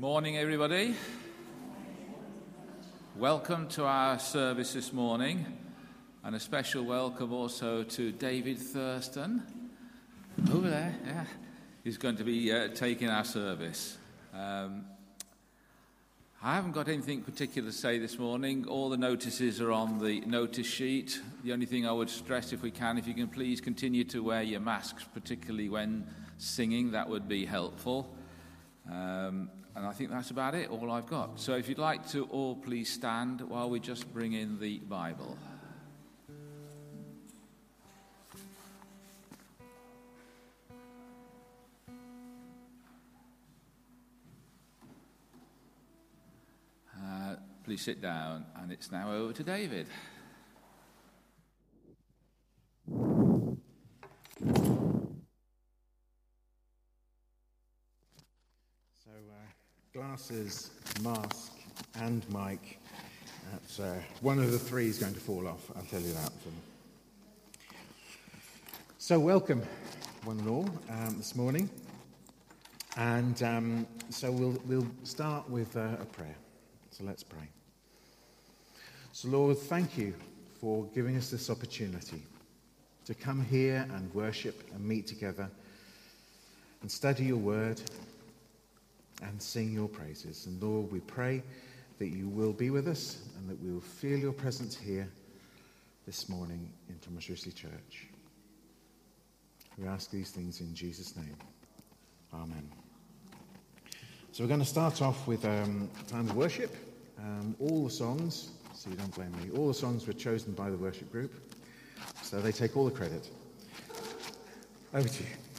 Morning, everybody. Welcome to our service this morning, and a special welcome also to David Thurston over there. Yeah, he's going to be uh, taking our service. Um, I haven't got anything particular to say this morning. All the notices are on the notice sheet. The only thing I would stress, if we can, if you can please continue to wear your masks, particularly when singing, that would be helpful. Um, and I think that's about it, all I've got. So if you'd like to all please stand while we just bring in the Bible. Uh, please sit down, and it's now over to David. Glasses, mask, and mic. That's, uh, one of the three is going to fall off, I'll tell you that. So, welcome, one and all, um, this morning. And um, so we'll, we'll start with uh, a prayer. So let's pray. So, Lord, thank you for giving us this opportunity to come here and worship and meet together and study your word and sing your praises. And Lord, we pray that you will be with us and that we will feel your presence here this morning in Thomas Risley Church. We ask these things in Jesus' name. Amen. So we're going to start off with um, time of worship. Um, all the songs, so you don't blame me, all the songs were chosen by the worship group, so they take all the credit. Over to you.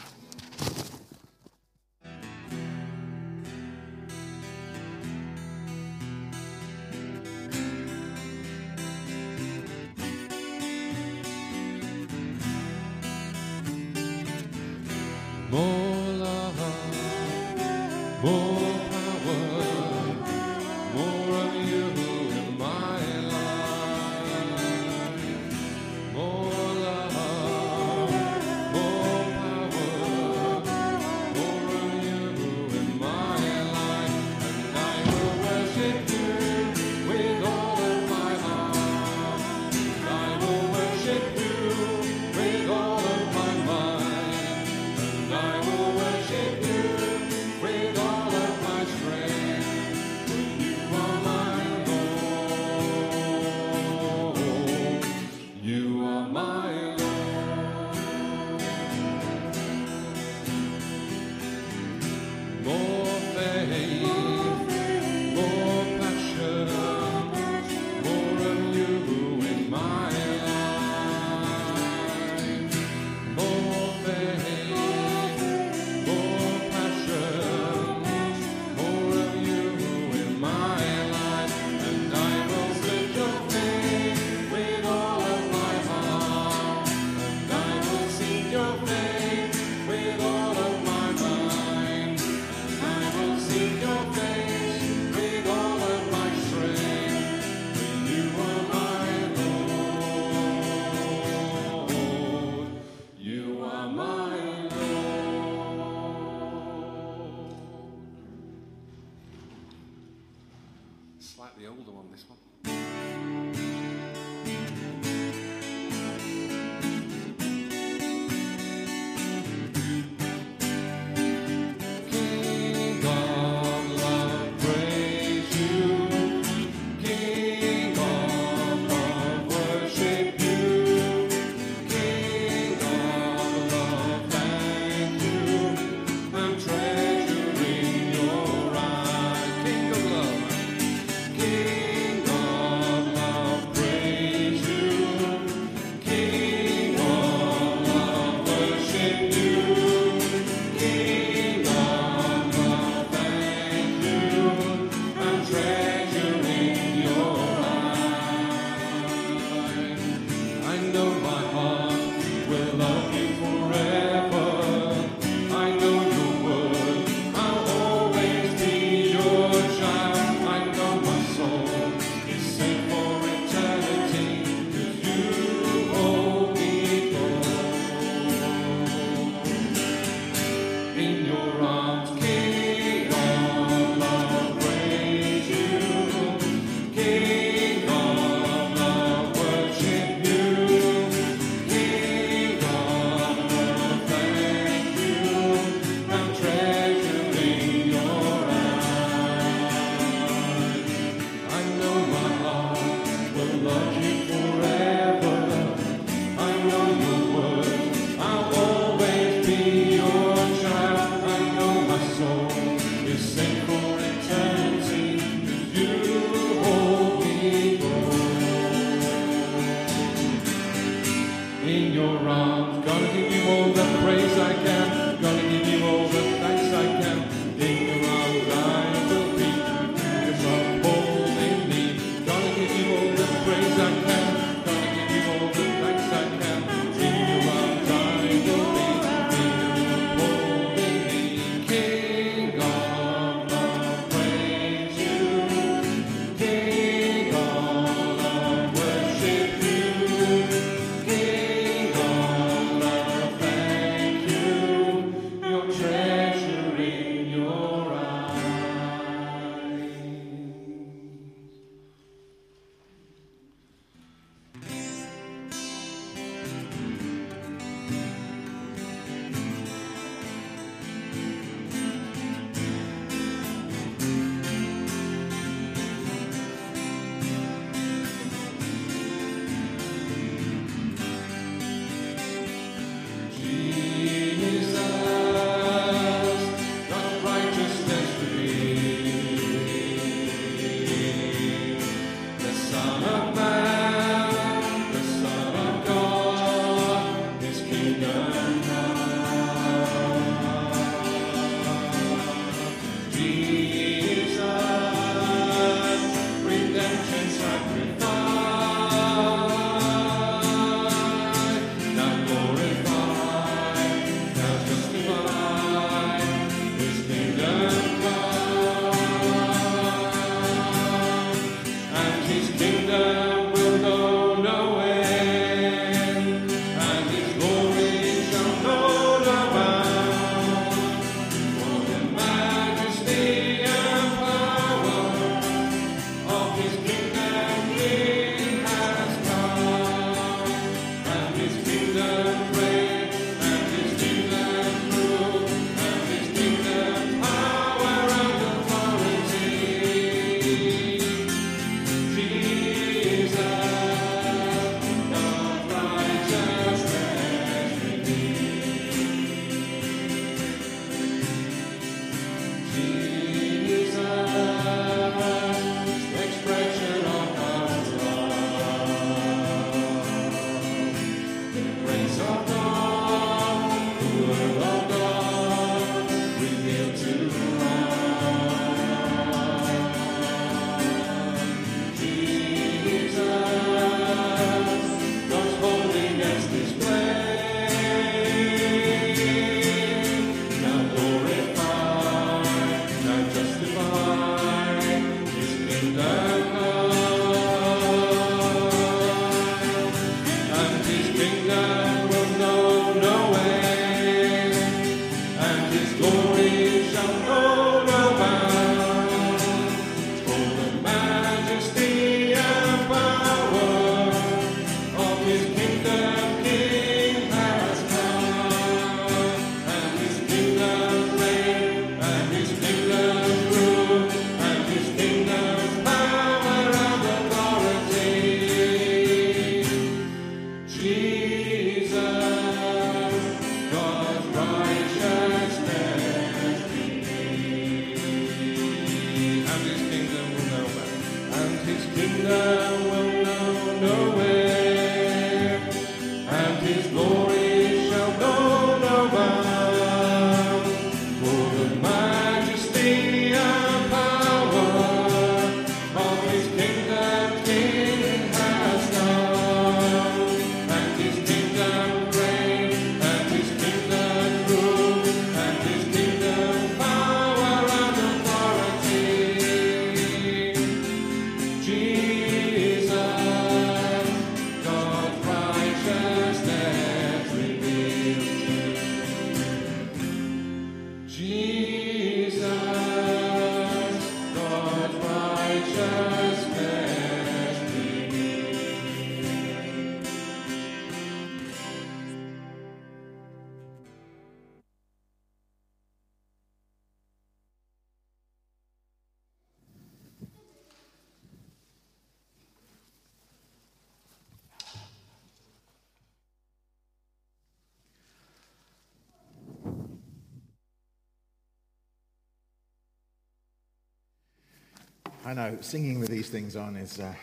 I know singing with these things on is uh,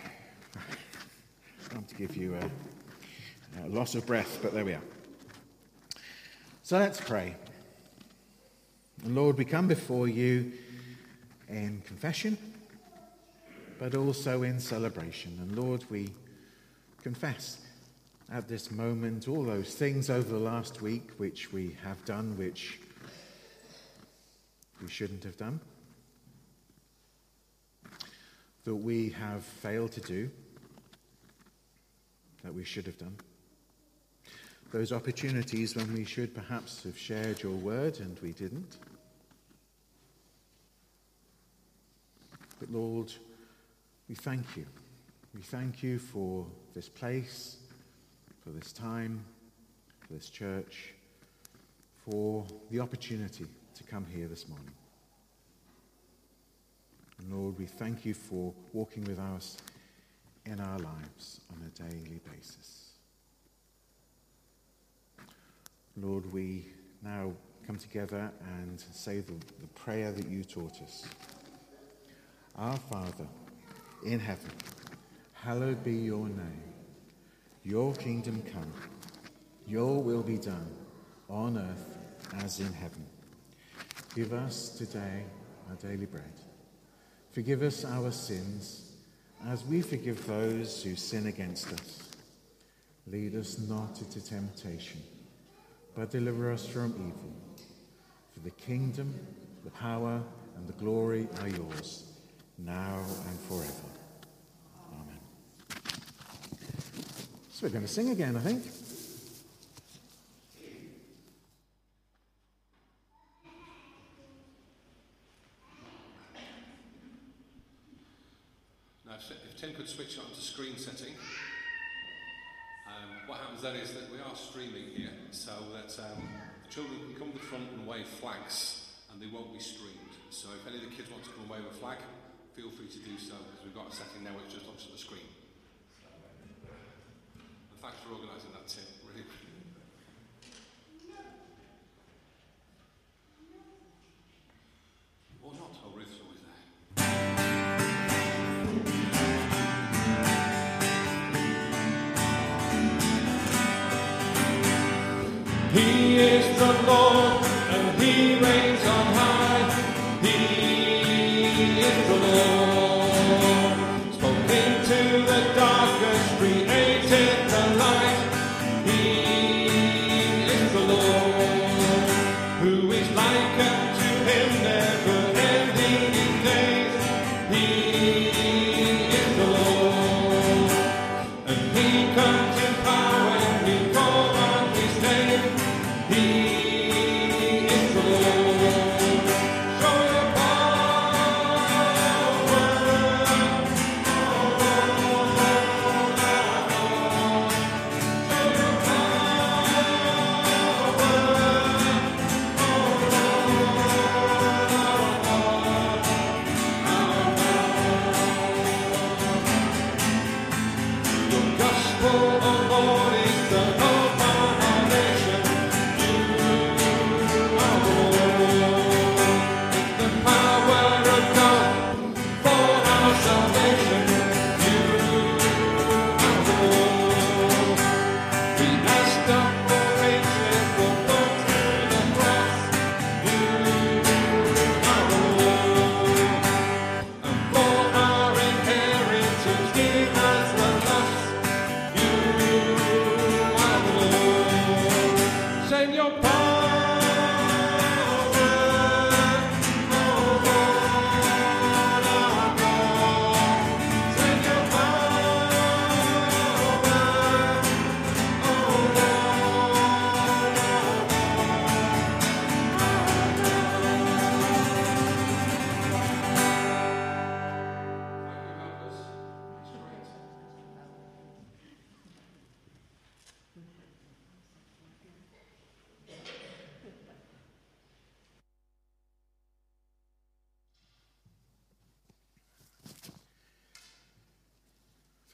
going to give you a, a loss of breath, but there we are. So let's pray. Lord, we come before you in confession, but also in celebration. And Lord, we confess at this moment all those things over the last week which we have done, which we shouldn't have done that we have failed to do, that we should have done. Those opportunities when we should perhaps have shared your word and we didn't. But Lord, we thank you. We thank you for this place, for this time, for this church, for the opportunity to come here this morning. Lord, we thank you for walking with us in our lives on a daily basis. Lord, we now come together and say the, the prayer that you taught us. Our Father in heaven, hallowed be your name. Your kingdom come. Your will be done on earth as in heaven. Give us today our daily bread. Forgive us our sins as we forgive those who sin against us. Lead us not into temptation, but deliver us from evil. For the kingdom, the power, and the glory are yours, now and forever. Amen. So we're going to sing again, I think. Now, if Tim could switch on to screen setting, um, what happens then is that we are streaming here, so that um, the children can come to the front and wave flags, and they won't be streamed. So if any of the kids want to come and wave a flag, feel free to do so, because we've got a setting now which just looks at the screen. And thanks for organising that, Tim. Really. Or not, oh, Ruth's is the Lord,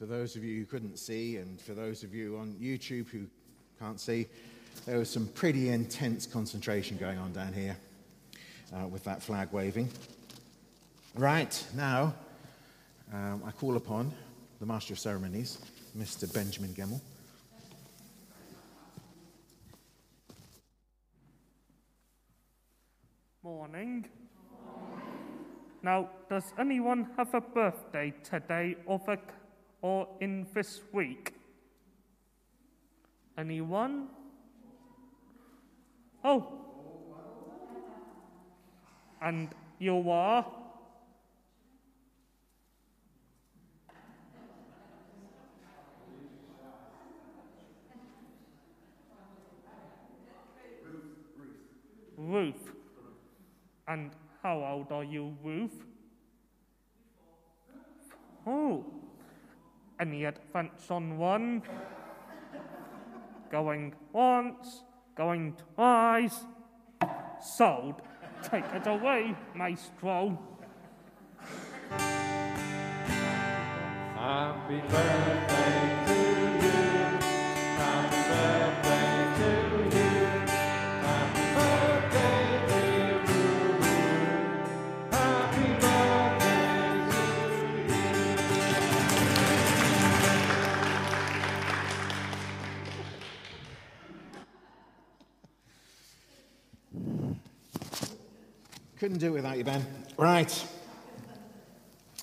For those of you who couldn't see, and for those of you on YouTube who can't see, there was some pretty intense concentration going on down here uh, with that flag waving. Right, now um, I call upon the Master of Ceremonies, Mr. Benjamin Gemmell. Morning. Now, does anyone have a birthday today or, the, or in this week? Anyone? Oh. And you are? Ruth. And how old are you, Ruth? Oh, any advance on one? going once, going twice. Sold. Take it away, maestro. Happy birthday Couldn't do it without you, Ben. Right.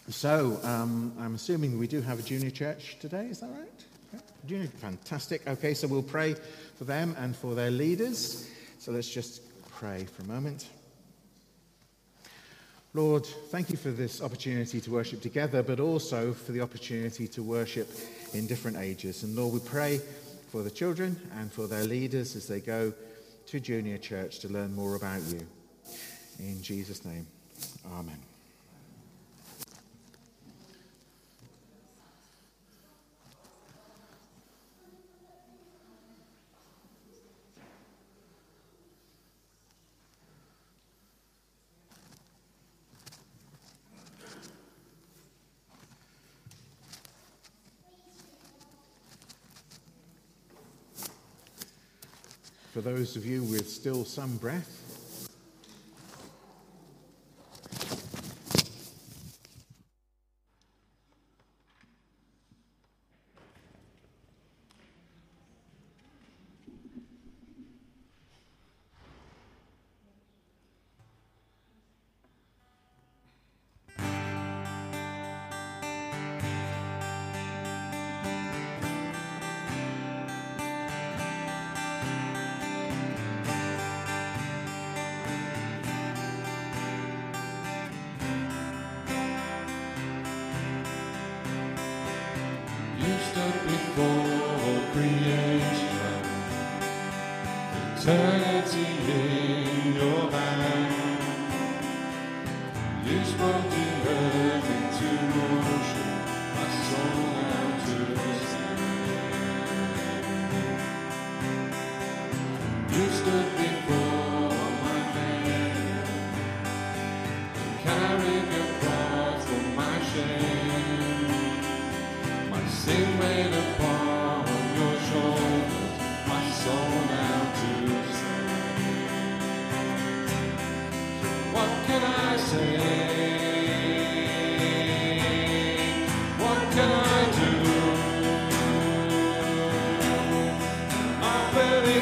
So, um, I'm assuming we do have a junior church today, is that right? Junior, fantastic. Okay, so we'll pray for them and for their leaders. So let's just pray for a moment. Lord, thank you for this opportunity to worship together, but also for the opportunity to worship in different ages. And Lord, we pray for the children and for their leaders as they go to junior church to learn more about you. In Jesus' name, amen. For those of you with still some breath,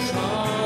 Offer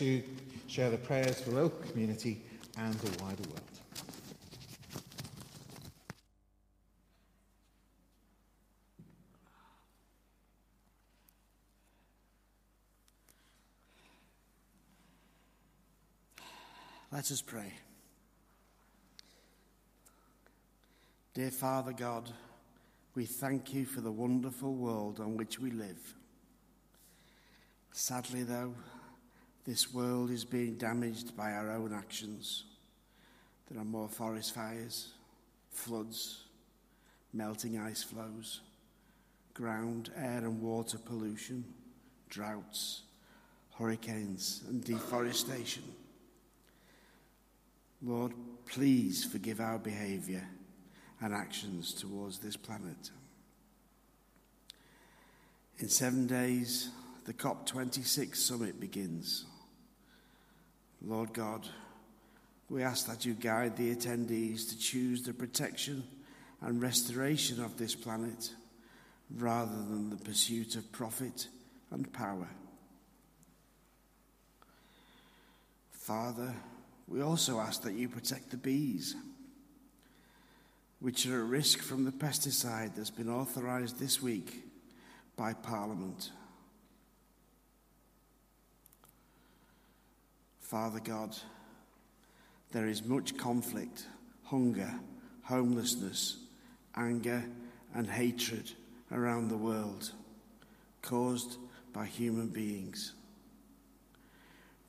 to share the prayers for the local community and the wider world. Let us pray. Dear Father God, we thank you for the wonderful world on which we live. Sadly, though, this world is being damaged by our own actions. There are more forest fires, floods, melting ice floes, ground, air, and water pollution, droughts, hurricanes, and deforestation. Lord, please forgive our behaviour and actions towards this planet. In seven days, the COP26 summit begins. Lord God, we ask that you guide the attendees to choose the protection and restoration of this planet rather than the pursuit of profit and power. Father, we also ask that you protect the bees, which are at risk from the pesticide that's been authorised this week by Parliament. Father God, there is much conflict, hunger, homelessness, anger, and hatred around the world caused by human beings.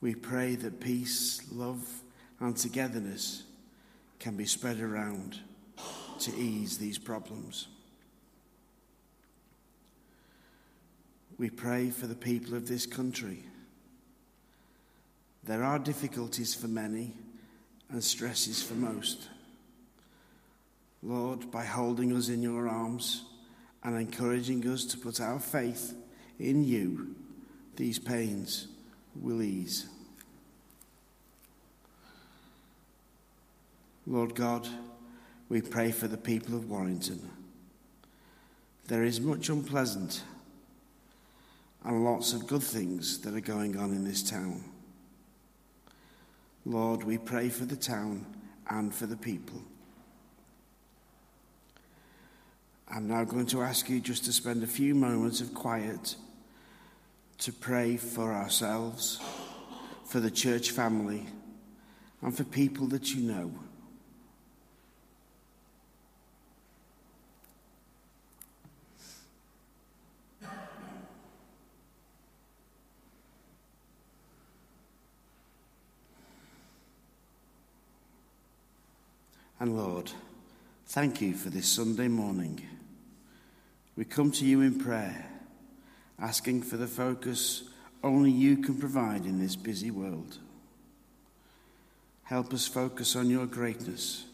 We pray that peace, love, and togetherness can be spread around to ease these problems. We pray for the people of this country. There are difficulties for many and stresses for most. Lord, by holding us in your arms and encouraging us to put our faith in you, these pains will ease. Lord God, we pray for the people of Warrington. There is much unpleasant and lots of good things that are going on in this town. Lord, we pray for the town and for the people. I'm now going to ask you just to spend a few moments of quiet to pray for ourselves, for the church family, and for people that you know. And Lord, thank you for this Sunday morning. We come to you in prayer, asking for the focus only you can provide in this busy world. Help us focus on your greatness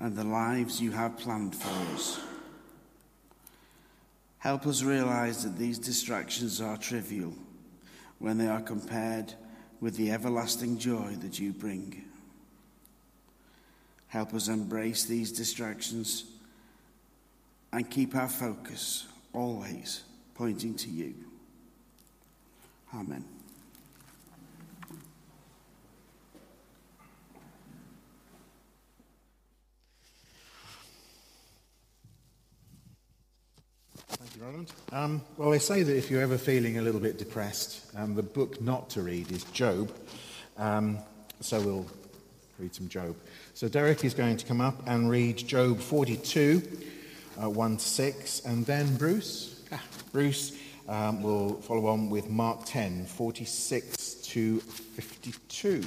and the lives you have planned for us. Help us realize that these distractions are trivial when they are compared with the everlasting joy that you bring. Help us embrace these distractions and keep our focus always pointing to you. Amen. Thank you, Roland. Um, well, they say that if you're ever feeling a little bit depressed, um, the book not to read is Job. Um, so we'll read some Job. So Derek is going to come up and read Job 42, uh, 1 to 6, and then Bruce, ah, Bruce um, will follow on with Mark 10, 46 to 52.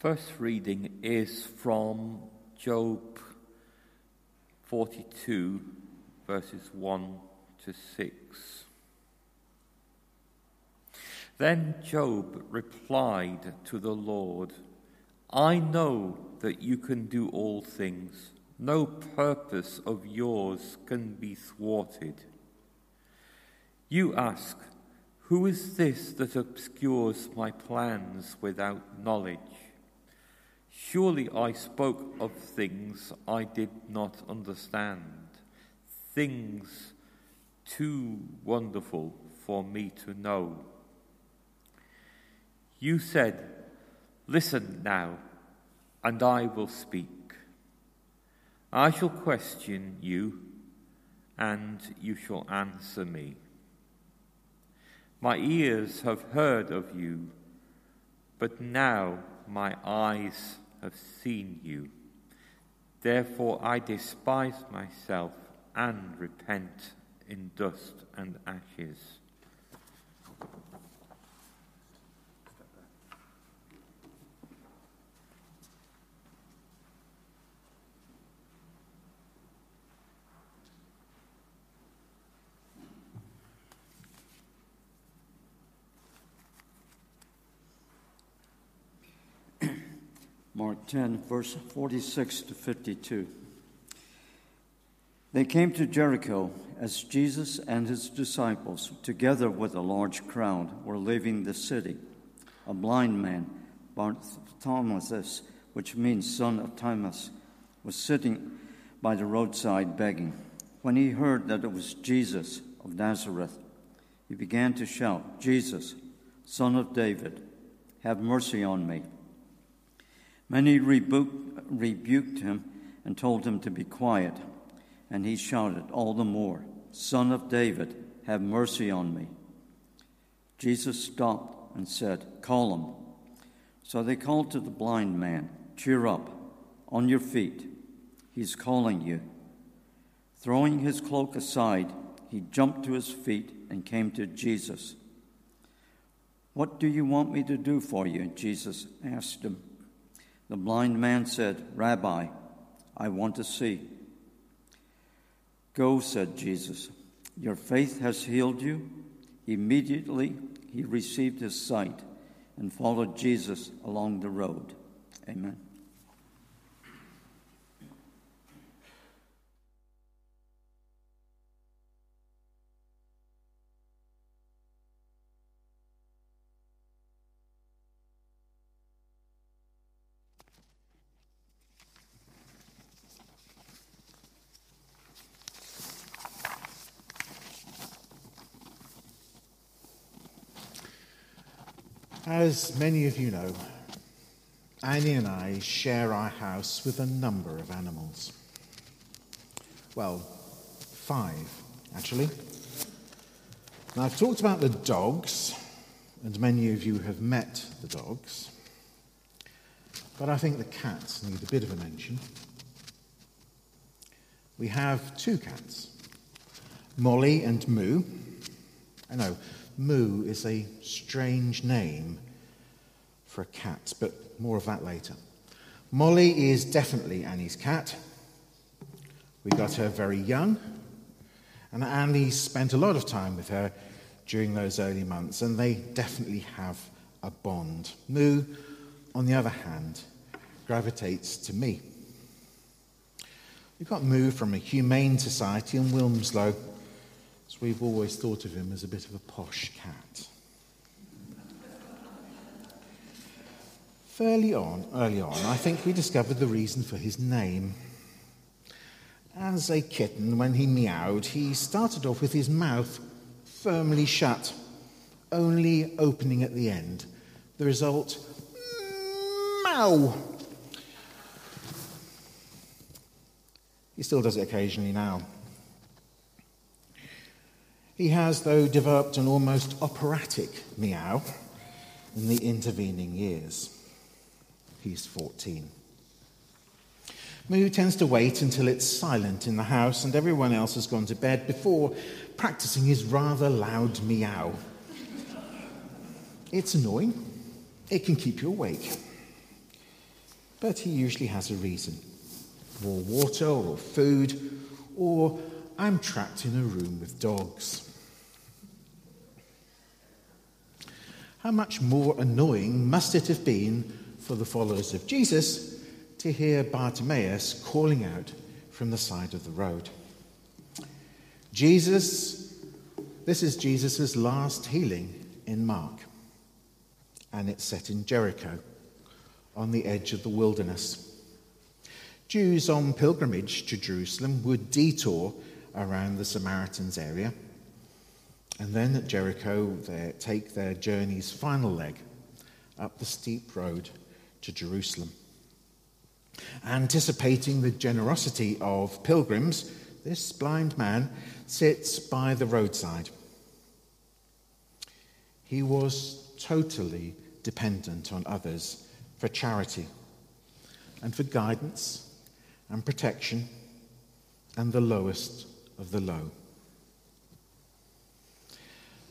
First reading is from Job 42, verses 1 to 6. Then Job replied to the Lord, I know that you can do all things. No purpose of yours can be thwarted. You ask, Who is this that obscures my plans without knowledge? Surely I spoke of things I did not understand, things too wonderful for me to know. You said, Listen now, and I will speak. I shall question you, and you shall answer me. My ears have heard of you, but now my eyes have seen you. Therefore I despise myself and repent in dust and ashes. Mark 10, verse 46 to 52. They came to Jericho as Jesus and his disciples, together with a large crowd, were leaving the city. A blind man, Bartimaeus, which means son of Timaeus, was sitting by the roadside begging. When he heard that it was Jesus of Nazareth, he began to shout, Jesus, son of David, have mercy on me. Many rebuked, him and told him to be quiet, and he shouted all the more, Son of David, have mercy on me. Jesus stopped and said, Call him. So they called to the blind man, Cheer up, on your feet. He's calling you. Throwing his cloak aside, he jumped to his feet and came to Jesus. What do you want me to do for you? Jesus asked him. The blind man said, Rabbi, I want to see. Go, said Jesus. Your faith has healed you. Immediately he received his sight and followed Jesus along the road. Amen. As many of you know, Annie and I share our house with a number of animals. Well, five, actually. Now, I've talked about the dogs, and many of you have met the dogs, but I think the cats need a bit of a mention. We have two cats, Molly and Moo. I know, Moo is a strange name for a cat, but more of that later. Molly is definitely Annie's cat. We got her very young, and Annie spent a lot of time with her during those early months, and they definitely have a bond. Moo, on the other hand, gravitates to me. We got Moo from a humane society in Wilmslow so we've always thought of him as a bit of a posh cat. Fairly on, early on, I think we discovered the reason for his name. As a kitten, when he meowed, he started off with his mouth firmly shut, only opening at the end. The result, meow. He still does it occasionally now. He has, though, developed an almost operatic meow in the intervening years. He's 14. Moo tends to wait until it's silent in the house and everyone else has gone to bed before practicing his rather loud meow. It's annoying. It can keep you awake. But he usually has a reason more water or food, or I'm trapped in a room with dogs. How much more annoying must it have been for the followers of Jesus to hear Bartimaeus calling out from the side of the road? Jesus, this is Jesus' last healing in Mark, and it's set in Jericho on the edge of the wilderness. Jews on pilgrimage to Jerusalem would detour around the Samaritans area and then at Jericho, they take their journey's final leg up the steep road to Jerusalem. Anticipating the generosity of pilgrims, this blind man sits by the roadside. He was totally dependent on others for charity and for guidance and protection and the lowest of the low.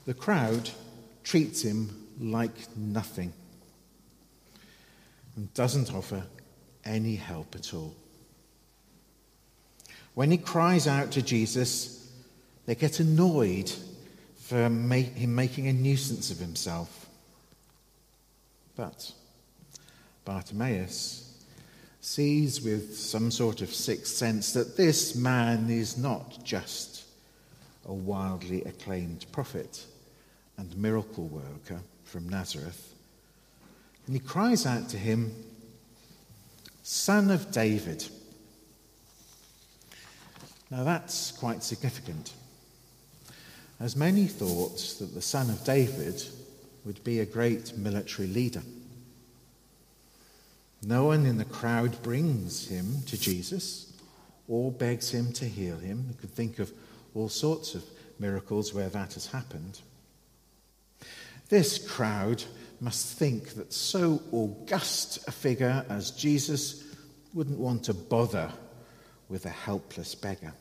The crowd treats him like nothing and doesn't offer any help at all. When he cries out to Jesus, they get annoyed for him making a nuisance of himself. But Bartimaeus sees with some sort of sixth sense that this man is not just a wildly acclaimed prophet and miracle worker from Nazareth. And he cries out to him, Son of David. Now that's quite significant, as many thought that the son of David would be a great military leader. No one in the crowd brings him to Jesus or begs him to heal him. You could think of all sorts of miracles where that has happened. This crowd must think that so august a figure as Jesus wouldn't want to bother with a helpless beggar.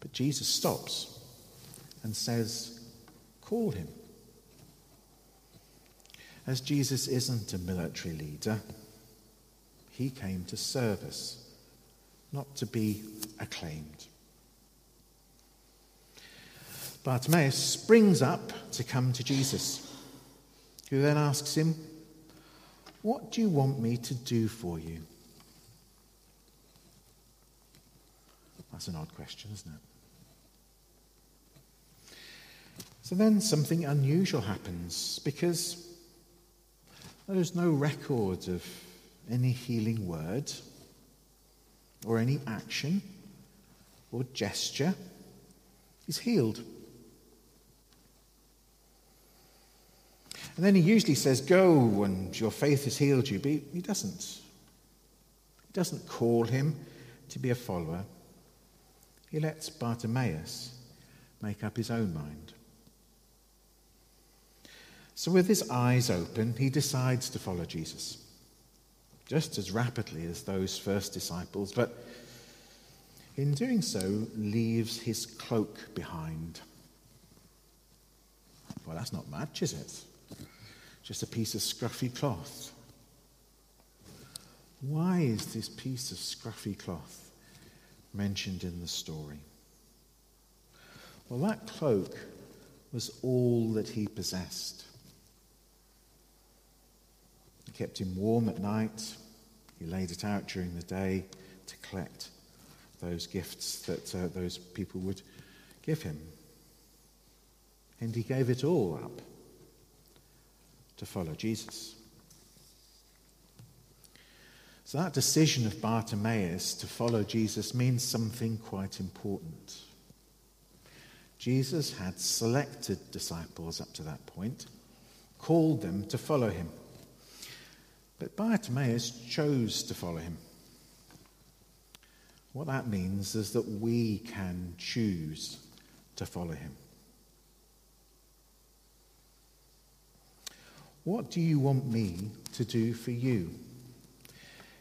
But Jesus stops and says, Call him. As Jesus isn't a military leader, he came to serve us, not to be acclaimed. Bartimaeus springs up to come to Jesus, who then asks him, What do you want me to do for you? That's an odd question, isn't it? So then something unusual happens because there's no record of any healing word or any action or gesture. He's healed. And then he usually says, Go and your faith has healed you. But he doesn't. He doesn't call him to be a follower. He lets Bartimaeus make up his own mind. So, with his eyes open, he decides to follow Jesus, just as rapidly as those first disciples, but in doing so, leaves his cloak behind. Well, that's not much, is it? Just a piece of scruffy cloth. Why is this piece of scruffy cloth mentioned in the story? Well, that cloak was all that he possessed. It kept him warm at night. He laid it out during the day to collect those gifts that uh, those people would give him. And he gave it all up to follow Jesus. So, that decision of Bartimaeus to follow Jesus means something quite important. Jesus had selected disciples up to that point, called them to follow him. But Bartimaeus chose to follow him. What that means is that we can choose to follow him. What do you want me to do for you?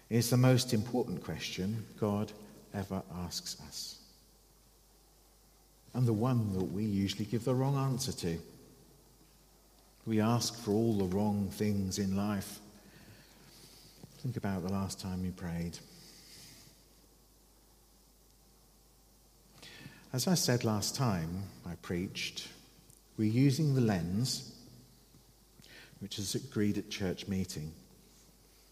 Is the most important question God ever asks us. And the one that we usually give the wrong answer to. We ask for all the wrong things in life. Think about the last time you prayed. As I said last time I preached, we're using the lens which is agreed at church meeting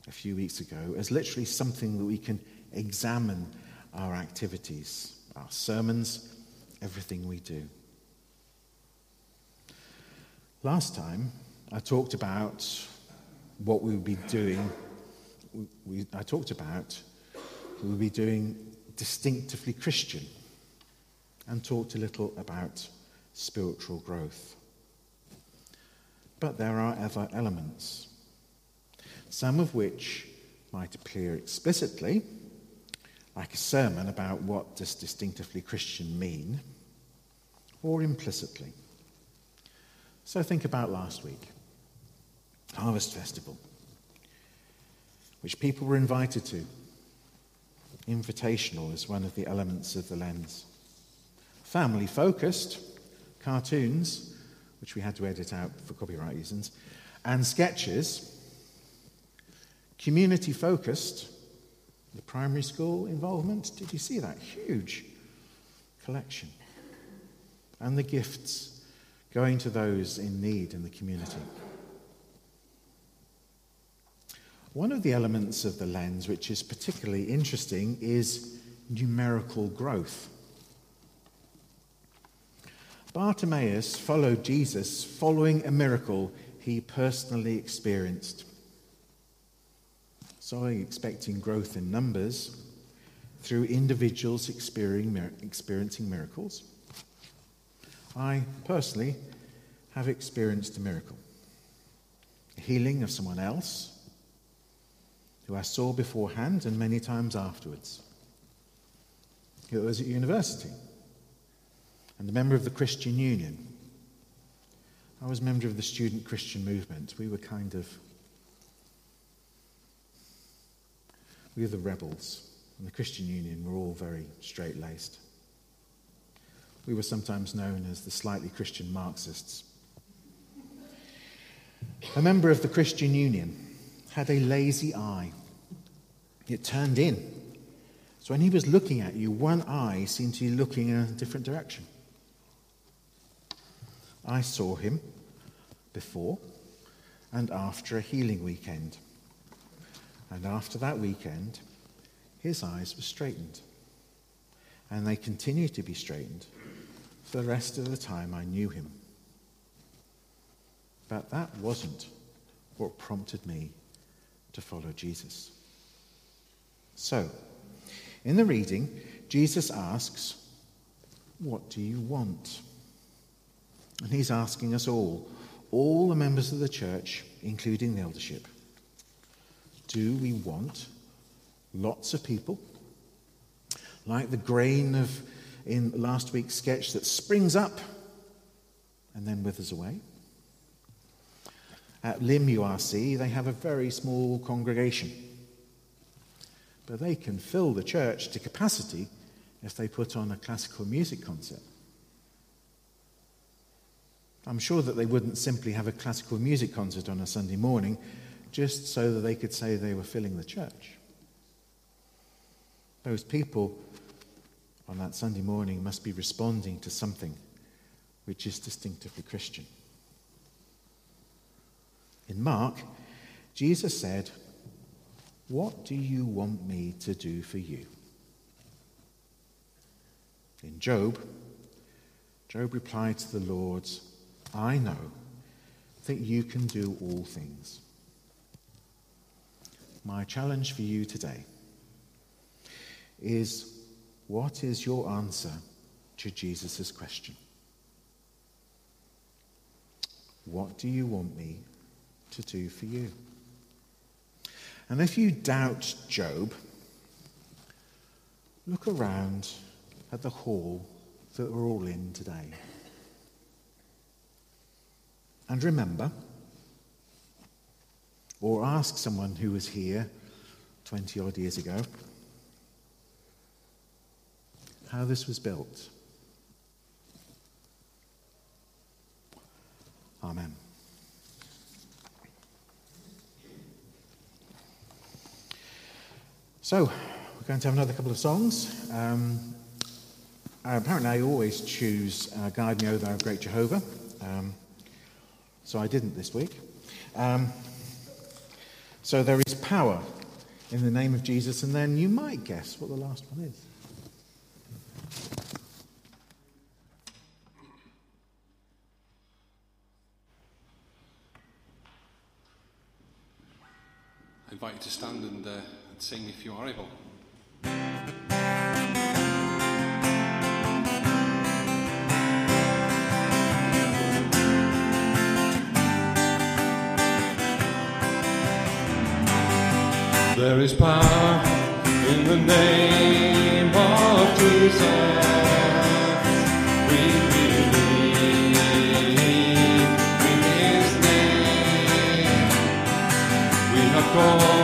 a few weeks ago, as literally something that we can examine our activities, our sermons, everything we do. Last time, I talked about what we would be doing. We, I talked about we would be doing distinctively Christian and talked a little about spiritual growth. But there are other elements. some of which might appear explicitly, like a sermon about what does distinctively Christian mean, or implicitly. So think about last week, Harvest Festival, which people were invited to. Invitational is one of the elements of the lens. Family focused, cartoons, which we had to edit out for copyright reasons, and sketches. Community focused, the primary school involvement. Did you see that? Huge collection. And the gifts going to those in need in the community. One of the elements of the lens which is particularly interesting is numerical growth. Bartimaeus followed Jesus following a miracle he personally experienced. So, expecting growth in numbers through individuals experiencing miracles. I personally have experienced a miracle a healing of someone else who I saw beforehand and many times afterwards. It was at university and a member of the Christian Union. I was a member of the student Christian movement. We were kind of, we were the rebels. And the Christian Union were all very straight laced. We were sometimes known as the slightly Christian Marxists. A member of the Christian Union had a lazy eye. It turned in. So when he was looking at you, one eye seemed to be looking in a different direction. I saw him before and after a healing weekend. And after that weekend, his eyes were straightened. And they continued to be straightened for the rest of the time I knew him. But that wasn't what prompted me to follow Jesus. So, in the reading, Jesus asks, What do you want? And he's asking us all, all the members of the church, including the eldership, do we want lots of people? Like the grain of in last week's sketch that springs up and then withers away. At Lymm URC, they have a very small congregation. But they can fill the church to capacity if they put on a classical music concert. I'm sure that they wouldn't simply have a classical music concert on a Sunday morning just so that they could say they were filling the church. Those people on that Sunday morning must be responding to something which is distinctively Christian. In Mark, Jesus said, What do you want me to do for you? In Job, Job replied to the Lord, I know that you can do all things. My challenge for you today is what is your answer to Jesus' question? What do you want me to do for you? And if you doubt Job, look around at the hall that we're all in today. And remember, or ask someone who was here 20 odd years ago how this was built. Amen. So, we're going to have another couple of songs. Um, apparently, I always choose uh, Guide Me, O Thou Great Jehovah. Um, so I didn't this week. Um, so there is power in the name of Jesus, and then you might guess what the last one is. I invite you to stand and, uh, and sing if you are able. There is power in the name of Jesus. We believe in His name. We have called.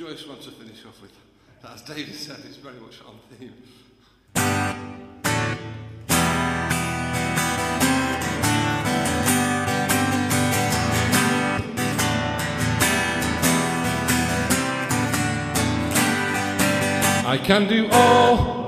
Just one to finish off with that. As David said, it's very much on theme. I can do all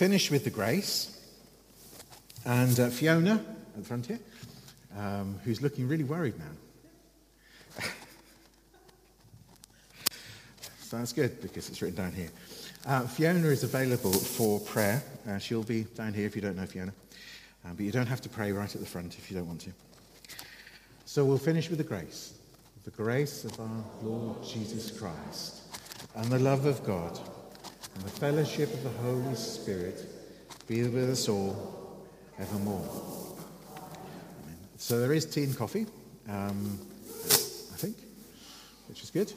finish with the grace. And uh, Fiona at the front here, um, who's looking really worried now. so that's good because it's written down here. Uh, Fiona is available for prayer. Uh, she'll be down here if you don't know Fiona. Uh, but you don't have to pray right at the front if you don't want to. So we'll finish with the grace. The grace of our Lord Jesus Christ, and the love of God, and the fellowship of the Holy Spirit be with us all evermore. Amen. So there is tea and coffee, um, I think, which is good.